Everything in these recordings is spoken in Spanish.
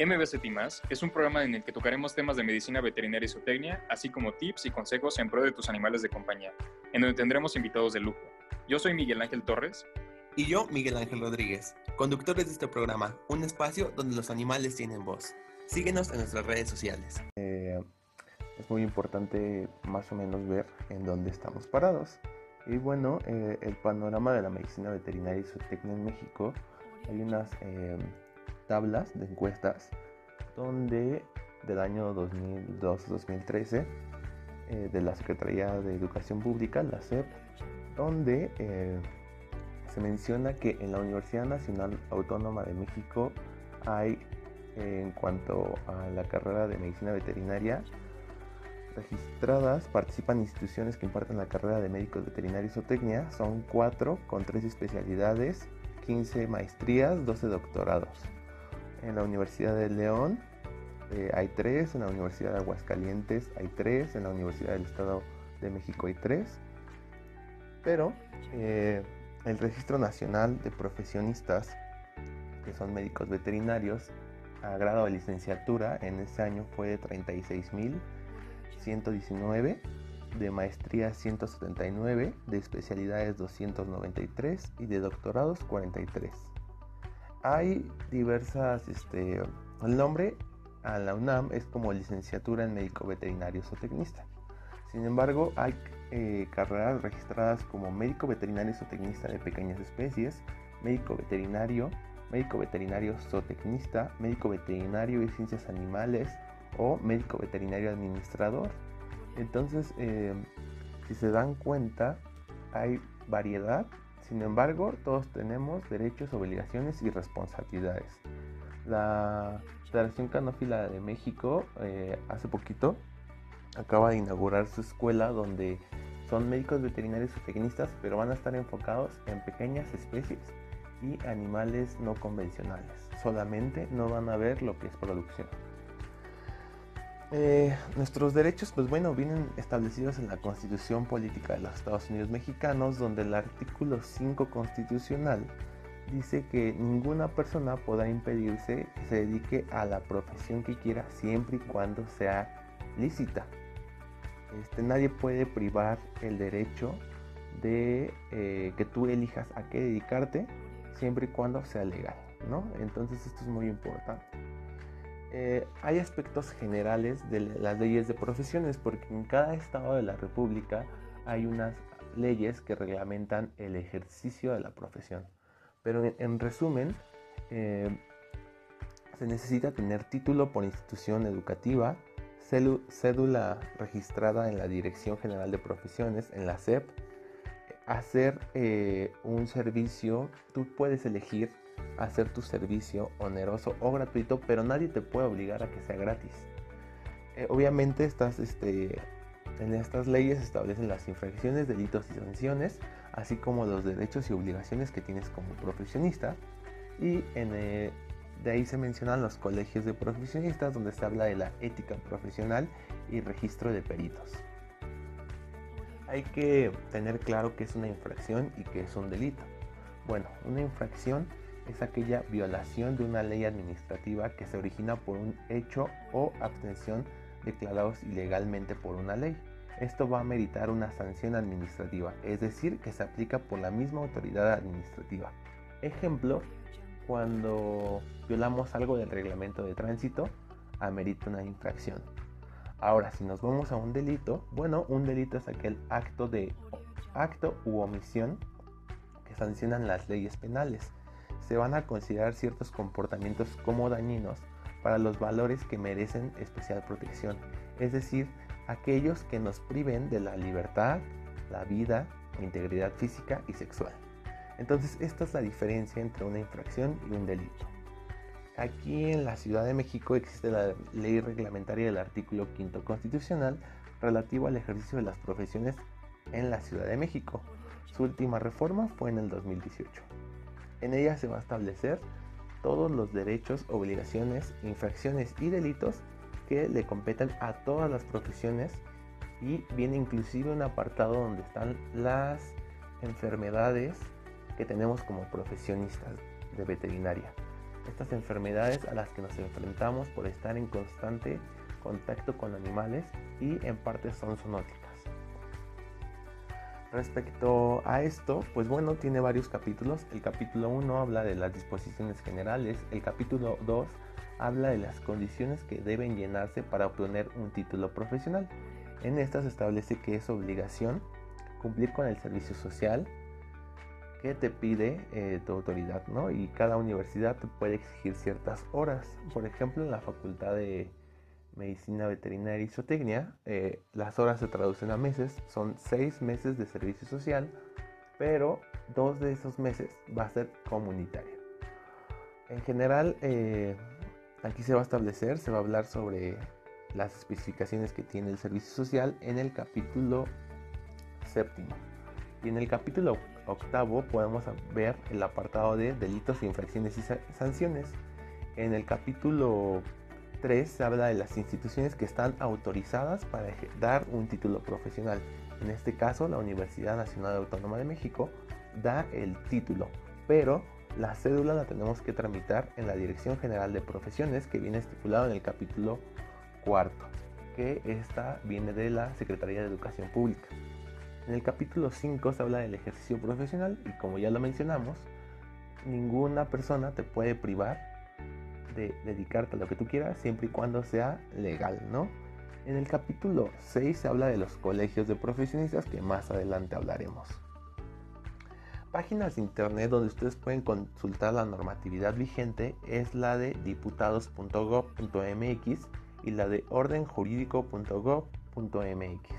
MBCT es un programa en el que tocaremos temas de medicina veterinaria y zootecnia, así como tips y consejos en pro de tus animales de compañía, en donde tendremos invitados de lujo. Yo soy Miguel Ángel Torres. Y yo, Miguel Ángel Rodríguez, conductores de este programa, un espacio donde los animales tienen voz. Síguenos en nuestras redes sociales. Eh, es muy importante más o menos ver en dónde estamos parados. Y bueno, eh, el panorama de la medicina veterinaria y zootecnia en México, hay unas... Eh, tablas de encuestas donde del año 2002-2013 eh, de la Secretaría de Educación Pública, la SEP, donde eh, se menciona que en la Universidad Nacional Autónoma de México hay, en cuanto a la carrera de medicina veterinaria, registradas participan instituciones que imparten la carrera de médicos veterinarios o técnica, son cuatro con tres especialidades, 15 maestrías, 12 doctorados en la Universidad de León eh, hay tres, en la Universidad de Aguascalientes hay tres, en la Universidad del Estado de México hay tres, pero eh, el Registro Nacional de Profesionistas, que son médicos veterinarios, a grado de licenciatura en ese año fue de 36.119, de maestría 179, de especialidades 293 y de doctorados 43 hay diversas, este, el nombre a la UNAM es como licenciatura en médico veterinario zootecnista. Sin embargo, hay eh, carreras registradas como médico veterinario zootecnista de pequeñas especies, médico veterinario, médico veterinario zootecnista, médico veterinario de ciencias animales o médico veterinario administrador. Entonces, eh, si se dan cuenta, hay variedad sin embargo, todos tenemos derechos, obligaciones y responsabilidades. La Federación Canófila de México eh, hace poquito acaba de inaugurar su escuela donde son médicos veterinarios y tecnistas, pero van a estar enfocados en pequeñas especies y animales no convencionales. Solamente no van a ver lo que es producción. Eh, nuestros derechos, pues bueno, vienen establecidos en la Constitución Política de los Estados Unidos Mexicanos, donde el artículo 5 constitucional dice que ninguna persona podrá impedirse que se dedique a la profesión que quiera siempre y cuando sea lícita. Este, nadie puede privar el derecho de eh, que tú elijas a qué dedicarte siempre y cuando sea legal, ¿no? Entonces esto es muy importante. Eh, hay aspectos generales de las leyes de profesiones porque en cada estado de la República hay unas leyes que reglamentan el ejercicio de la profesión. Pero en, resumen, eh, se necesita tener título por institución educativa, cédula registrada en la Dirección General de Profesiones, en la SEP, hacer eh, un servicio, tú puedes elegir hacer tu servicio oneroso o gratuito, pero nadie te puede obligar a que sea gratis. Eh, obviamente estas, este, en estas leyes establecen las infracciones, delitos y sanciones, así como los derechos y obligaciones que tienes como profesionista. Y eh, de ahí se mencionan los colegios de profesionistas, donde se habla de la ética profesional y registro de peritos. Hay que tener claro que es una infracción y que es un delito. Bueno, una infracción es aquella violación de una ley administrativa que se origina por un hecho o abstención declarados ilegalmente por una ley. Esto va a meritar una sanción administrativa, es decir, que se aplica por la misma autoridad administrativa. Ejemplo, cuando violamos algo del reglamento de tránsito, amerita una infracción. Ahora, si nos vamos a un delito, bueno, un delito es aquel acto de acto u omisión que sancionan las leyes penales se van a considerar ciertos comportamientos como dañinos para los valores que merecen especial protección, es decir, aquellos que nos priven de la libertad, la vida, integridad física y sexual. Entonces, esta es la diferencia entre una infracción y un delito. Aquí en la Ciudad de México existe la ley reglamentaria del artículo 5 constitucional relativo al ejercicio de las profesiones en la Ciudad de México. Su última reforma fue en el 2018. En ella se va a establecer todos los derechos, obligaciones, infracciones y delitos que le competen a todas las profesiones y viene inclusive un apartado donde están las enfermedades que tenemos como profesionistas de veterinaria. estas enfermedades a las que nos enfrentamos por estar en constante contacto con animales y en parte son zoonóticas. Respecto a esto, pues bueno, tiene varios capítulos. El capítulo 1 habla de las disposiciones generales, el capítulo 2 habla de las condiciones que deben llenarse para obtener un título profesional. En esta se establece que es obligación cumplir con el servicio social que te pide eh, tu autoridad, ¿no? Y cada universidad te puede exigir ciertas horas. Por ejemplo, en la Facultad de Medicina Veterinaria y Zootecnia, eh, las horas se traducen a meses, son seis meses de servicio social, pero dos de esos meses va a ser comunitario. En general, eh, aquí se va a establecer, se va a hablar sobre las especificaciones que tiene el servicio social en el capítulo séptimo. Y en el capítulo octavo podemos ver el apartado de delitos, infracciones y sanciones. En el capítulo 3 se habla de las instituciones que están autorizadas para dar un título profesional. En este caso, la Universidad Nacional Autónoma de México da el título, pero la cédula la tenemos que tramitar en la Dirección General de Profesiones que viene estipulado en el capítulo cuarto, que esta viene de la Secretaría de Educación Pública. En el capítulo 5 se habla del ejercicio profesional y como ya lo mencionamos, ninguna persona te puede privar de dedicarte a lo que tú quieras siempre y cuando sea legal, ¿no? En el capítulo 6 se habla de los colegios de profesionistas que más adelante hablaremos. Páginas de internet donde ustedes pueden consultar la normatividad vigente es la de diputados.gov.mx y la de ordenjurídico.gov.mx.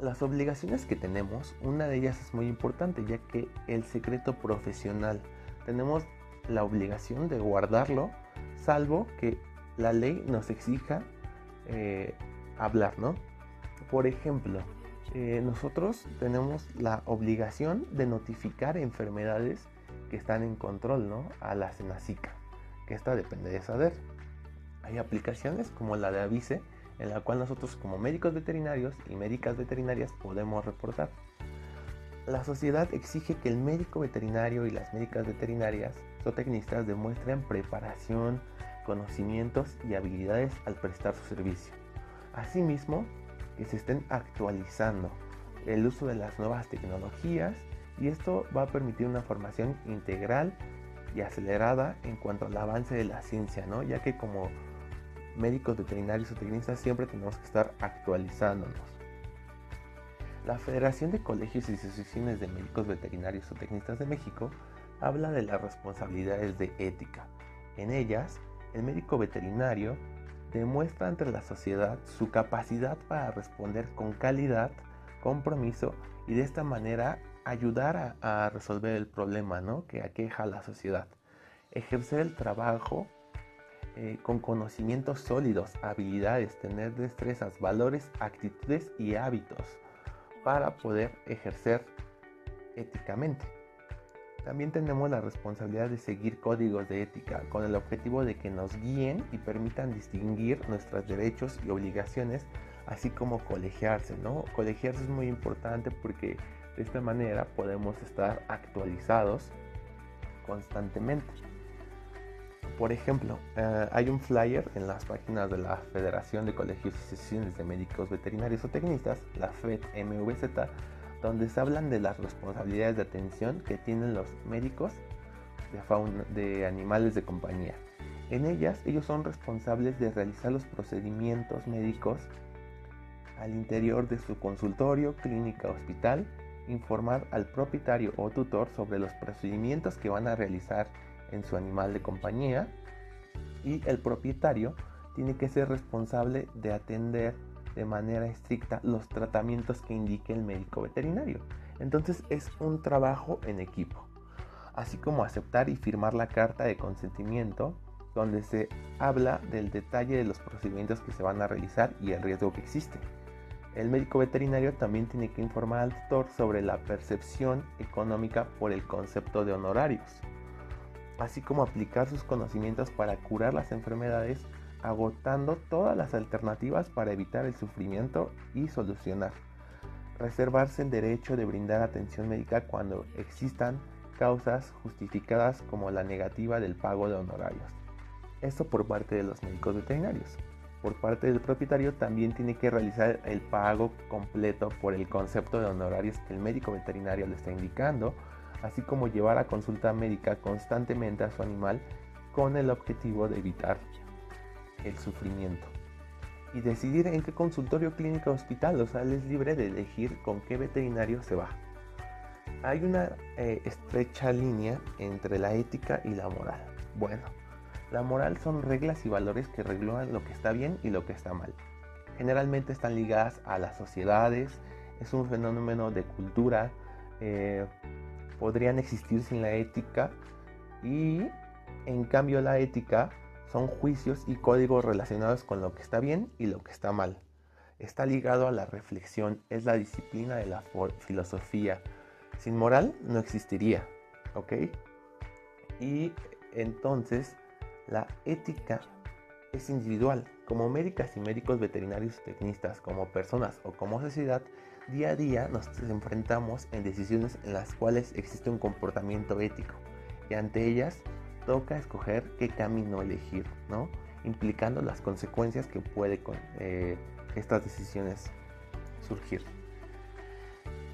Las obligaciones que tenemos, una de ellas es muy importante ya que el secreto profesional, tenemos la obligación de guardarlo salvo que la ley nos exija eh, hablar, ¿no? Por ejemplo, eh, nosotros tenemos la obligación de notificar enfermedades que están en control, ¿no? A la Senacica, que esta depende de saber. Hay aplicaciones como la de Avise, en la cual nosotros como médicos veterinarios y médicas veterinarias podemos reportar. La sociedad exige que el médico veterinario y las médicas veterinarias zootecnistas demuestren preparación, conocimientos y habilidades al prestar su servicio. Asimismo, que se estén actualizando el uso de las nuevas tecnologías y esto va a permitir una formación integral y acelerada en cuanto al avance de la ciencia, ¿no? ya que como médicos veterinarios o tecnistas siempre tenemos que estar actualizándonos. La Federación de Colegios y Asociaciones de Médicos Veterinarios o Tecnistas de México habla de las responsabilidades de ética. En ellas, el médico veterinario demuestra ante la sociedad su capacidad para responder con calidad, compromiso y de esta manera ayudar a, resolver el problema ¿no? que aqueja a la sociedad. Ejercer el trabajo eh, con conocimientos sólidos, habilidades, tener destrezas, valores, actitudes y hábitos para poder ejercer éticamente. También tenemos la responsabilidad de seguir códigos de ética con el objetivo de que nos guíen y permitan distinguir nuestros derechos y obligaciones, así como colegiarse, ¿no? Colegiarse es muy importante porque de esta manera podemos estar actualizados constantemente. Por ejemplo, eh, hay un flyer en las páginas de la Federación de Colegios y Sesiones de Médicos Veterinarios o Tecnistas, la FED-MVZ, donde se hablan de las responsabilidades de atención que tienen los médicos de, de animales de compañía. En ellas, ellos son responsables de realizar los procedimientos médicos al interior de su consultorio, clínica, hospital, informar al propietario o tutor sobre los procedimientos que van a realizar en su animal de compañía y el propietario tiene que ser responsable de atender de manera estricta los tratamientos que indique el médico veterinario. Entonces es un trabajo en equipo, así como aceptar y firmar la carta de consentimiento donde se habla del detalle de los procedimientos que se van a realizar y el riesgo que existe. El médico veterinario también tiene que informar al tutor sobre la percepción económica por el concepto de honorarios así como aplicar sus conocimientos para curar las enfermedades, agotando todas las alternativas para evitar el sufrimiento y solucionar. Reservarse el derecho de brindar atención médica cuando existan causas justificadas como la negativa del pago de honorarios. Esto por parte de los médicos veterinarios. Por parte del propietario también tiene que realizar el pago completo por el concepto de honorarios que el médico veterinario le está indicando, así como llevar a consulta médica constantemente a su animal con el objetivo de evitar el sufrimiento. Y decidir en qué consultorio clínico o hospital, o sea, él es libre de elegir con qué veterinario se va. Hay una eh, estrecha línea entre la ética y la moral. Bueno, la moral son reglas y valores que regulan lo que está bien y lo que está mal. Generalmente están ligadas a las sociedades, es un fenómeno de cultura, eh, podrían existir sin la ética y en cambio la ética son juicios y códigos relacionados con lo que está bien y lo que está mal. Está ligado a la reflexión, es la disciplina de la filosofía. Sin moral no existiría, ¿ok? Y entonces la ética es individual. Como médicas y médicos veterinarios tecnistas, como personas o como sociedad, día a día nos enfrentamos en decisiones en las cuales existe un comportamiento ético y ante ellas toca escoger qué camino elegir, ¿no? implicando las consecuencias que puede con eh, estas decisiones surgir.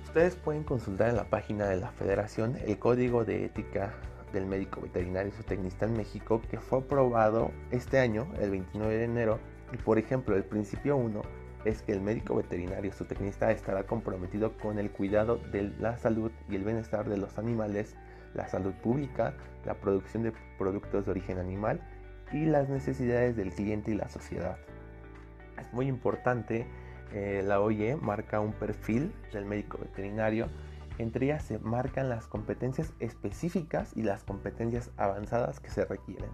Ustedes pueden consultar en la página de la Federación el Código de Ética del médico veterinario y tecnista en México que fue aprobado este año, el 29 de enero. Y por ejemplo, el principio 1 es que el médico veterinario tecnista estará comprometido con el cuidado de la salud y el bienestar de los animales, la salud pública, la producción de productos de origen animal y las necesidades del cliente y la sociedad. Es muy importante, eh, la OIE marca un perfil del médico veterinario entre ellas se marcan las competencias específicas y las competencias avanzadas que se requieren.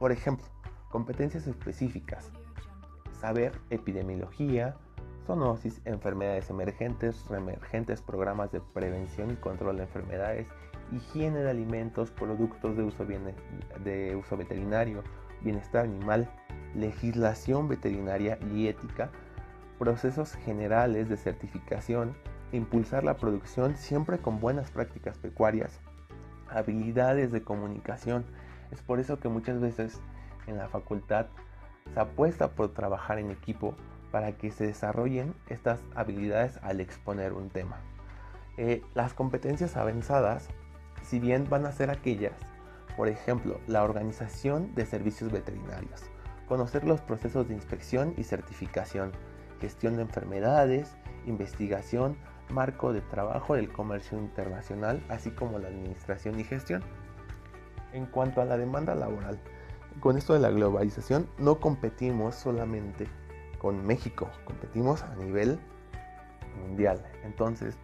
Por ejemplo, competencias específicas. Saber epidemiología, zoonosis, enfermedades emergentes, reemergentes, programas de prevención y control de enfermedades, higiene de alimentos, productos de uso, de uso veterinario, bienestar animal, legislación veterinaria y ética, procesos generales de certificación, impulsar la producción siempre con buenas prácticas pecuarias, habilidades de comunicación. Es por eso que muchas veces en la facultad se apuesta por trabajar en equipo para que se desarrollen estas habilidades al exponer un tema. Eh, las competencias avanzadas, si bien van a ser aquellas, por ejemplo, la organización de servicios veterinarios, conocer los procesos de inspección y certificación, gestión de enfermedades, investigación, marco de trabajo del comercio internacional, así como la administración y gestión. En cuanto a la demanda laboral, con esto de la globalización no competimos solamente con México, competimos a nivel mundial. Entonces,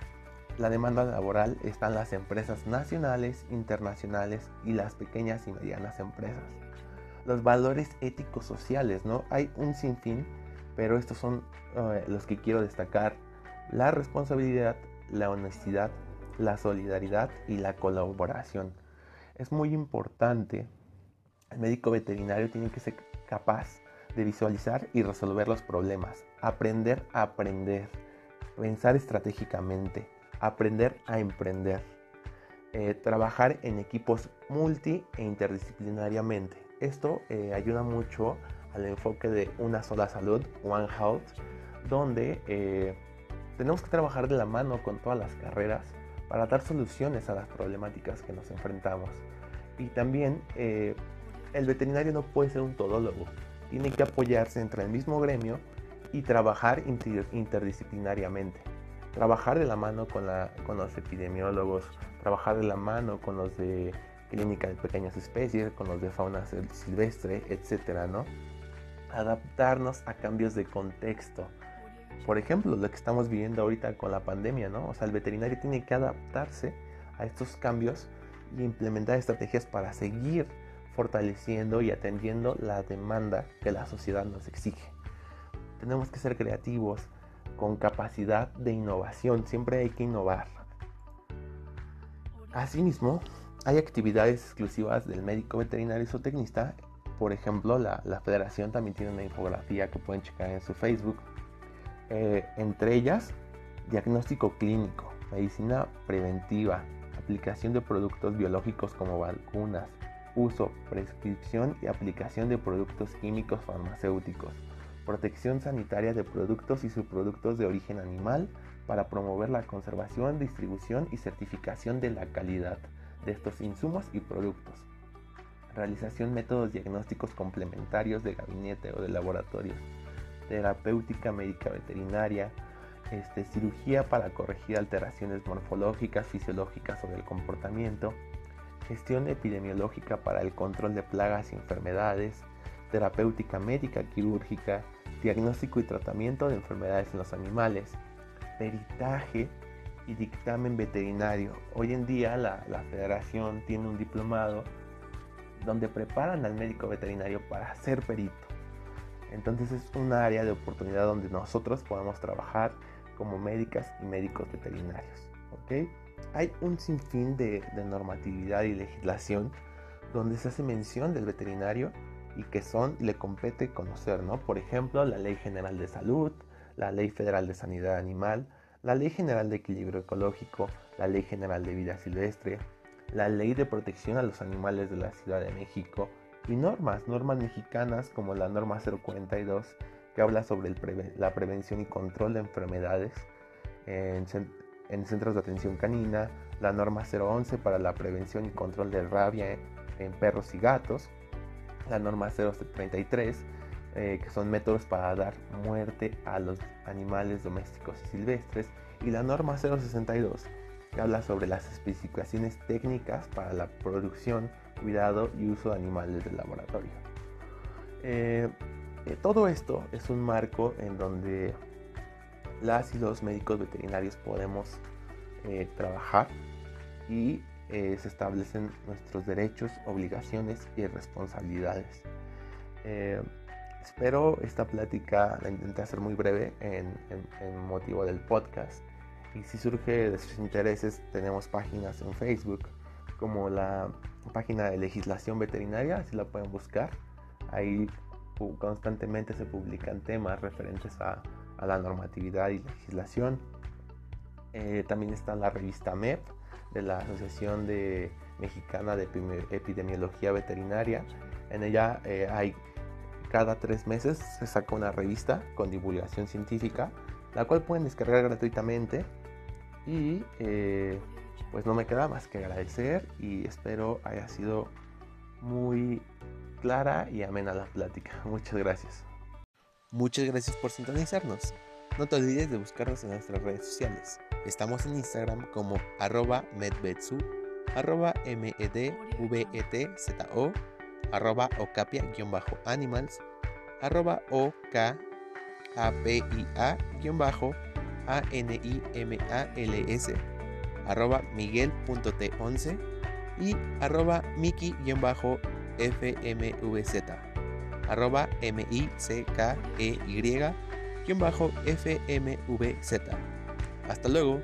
la demanda laboral está en las empresas nacionales, internacionales y las pequeñas y medianas empresas. Los valores éticos sociales, ¿no? Hay un sinfín, pero estos son eh, los que quiero destacar la responsabilidad, la honestidad, la solidaridad y la colaboración. Es muy importante, el médico veterinario tiene que ser capaz de visualizar y resolver los problemas, aprender a aprender, pensar estratégicamente, aprender a emprender, eh, trabajar en equipos multi e interdisciplinariamente. Esto eh, ayuda mucho al enfoque de una sola salud, One Health, donde eh, tenemos que trabajar de la mano con todas las carreras para dar soluciones a las problemáticas que nos enfrentamos. Y también el veterinario no puede ser un todólogo, tiene que apoyarse entre el mismo gremio y trabajar interdisciplinariamente. Trabajar de la mano con, con los epidemiólogos, trabajar de la mano con los de clínica de pequeñas especies, con los de fauna silvestre, etcétera, ¿no? Adaptarnos a cambios de contexto, por ejemplo, lo que estamos viviendo ahorita con la pandemia, ¿no? O sea, el veterinario tiene que adaptarse a estos cambios y implementar estrategias para seguir fortaleciendo y atendiendo la demanda que la sociedad nos exige. Tenemos que ser creativos, con capacidad de innovación, siempre hay que innovar. Asimismo, hay actividades exclusivas del médico veterinario y zootecnista. Por ejemplo, la, la federación también tiene una infografía que pueden checar en su Facebook eh, entre ellas diagnóstico clínico, medicina preventiva, aplicación de productos biológicos como vacunas, uso, prescripción y aplicación de productos químicos farmacéuticos, protección sanitaria de productos y subproductos de origen animal para promover la conservación, distribución y certificación de la calidad de estos insumos y productos, realización métodos diagnósticos complementarios de gabinete o de laboratorio, terapéutica médica veterinaria, este, cirugía para corregir alteraciones morfológicas, fisiológicas o del comportamiento, gestión epidemiológica para el control de plagas y enfermedades, terapéutica médica quirúrgica, diagnóstico y tratamiento de enfermedades en los animales, peritaje y dictamen veterinario. Hoy en día la, la federación tiene un diplomado donde preparan al médico veterinario para ser perito. Entonces es un área de oportunidad donde nosotros podemos trabajar como médicas y médicos veterinarios. ¿ok? Hay un sinfín de, de normatividad y legislación donde se hace mención del veterinario y que son le compete conocer, ¿no? Por ejemplo, la Ley General de Salud, la Ley Federal de Sanidad Animal, la Ley General de Equilibrio Ecológico, la Ley General de Vida Silvestre, la Ley de Protección a los Animales de la Ciudad de México y normas, normas mexicanas como la norma 042 que habla sobre la prevención y control de enfermedades en, en, centros de atención canina, la norma 011 para la prevención y control de rabia en perros y gatos, la norma 033 eh, que son métodos para dar muerte a los animales domésticos y silvestres, y la norma 062, que habla sobre las especificaciones técnicas para la producción, cuidado y uso de animales de laboratorio. Eh, eh, todo esto es un marco en donde las y los médicos veterinarios podemos trabajar y se establecen nuestros derechos, obligaciones y responsabilidades. Espero esta plática la intenté hacer muy breve en, motivo del podcast. Y si surge de sus intereses, tenemos páginas en Facebook como la página de legislación veterinaria, si la pueden buscar. Ahí constantemente se publican temas referentes a, la normatividad y legislación. Eh, también está la revista MEP de la Asociación de Mexicana de Epidemiología Veterinaria. En ella eh, hay cada tres meses se saca una revista con divulgación científica, la cual pueden descargar gratuitamente. Y eh, pues no me queda más que agradecer y espero haya sido muy clara y amena la plática. Muchas gracias. Muchas gracias por sintonizarnos. No te olvides de buscarnos en nuestras redes sociales. Estamos en Instagram como arroba medvetsu, arroba medvetzo arroba ocapia-animals, arroba okapia-animals, arroba miguel.t11 y arroba miki-fmvz, arroba m-i-c-k-e-y-fmvz. Hasta luego.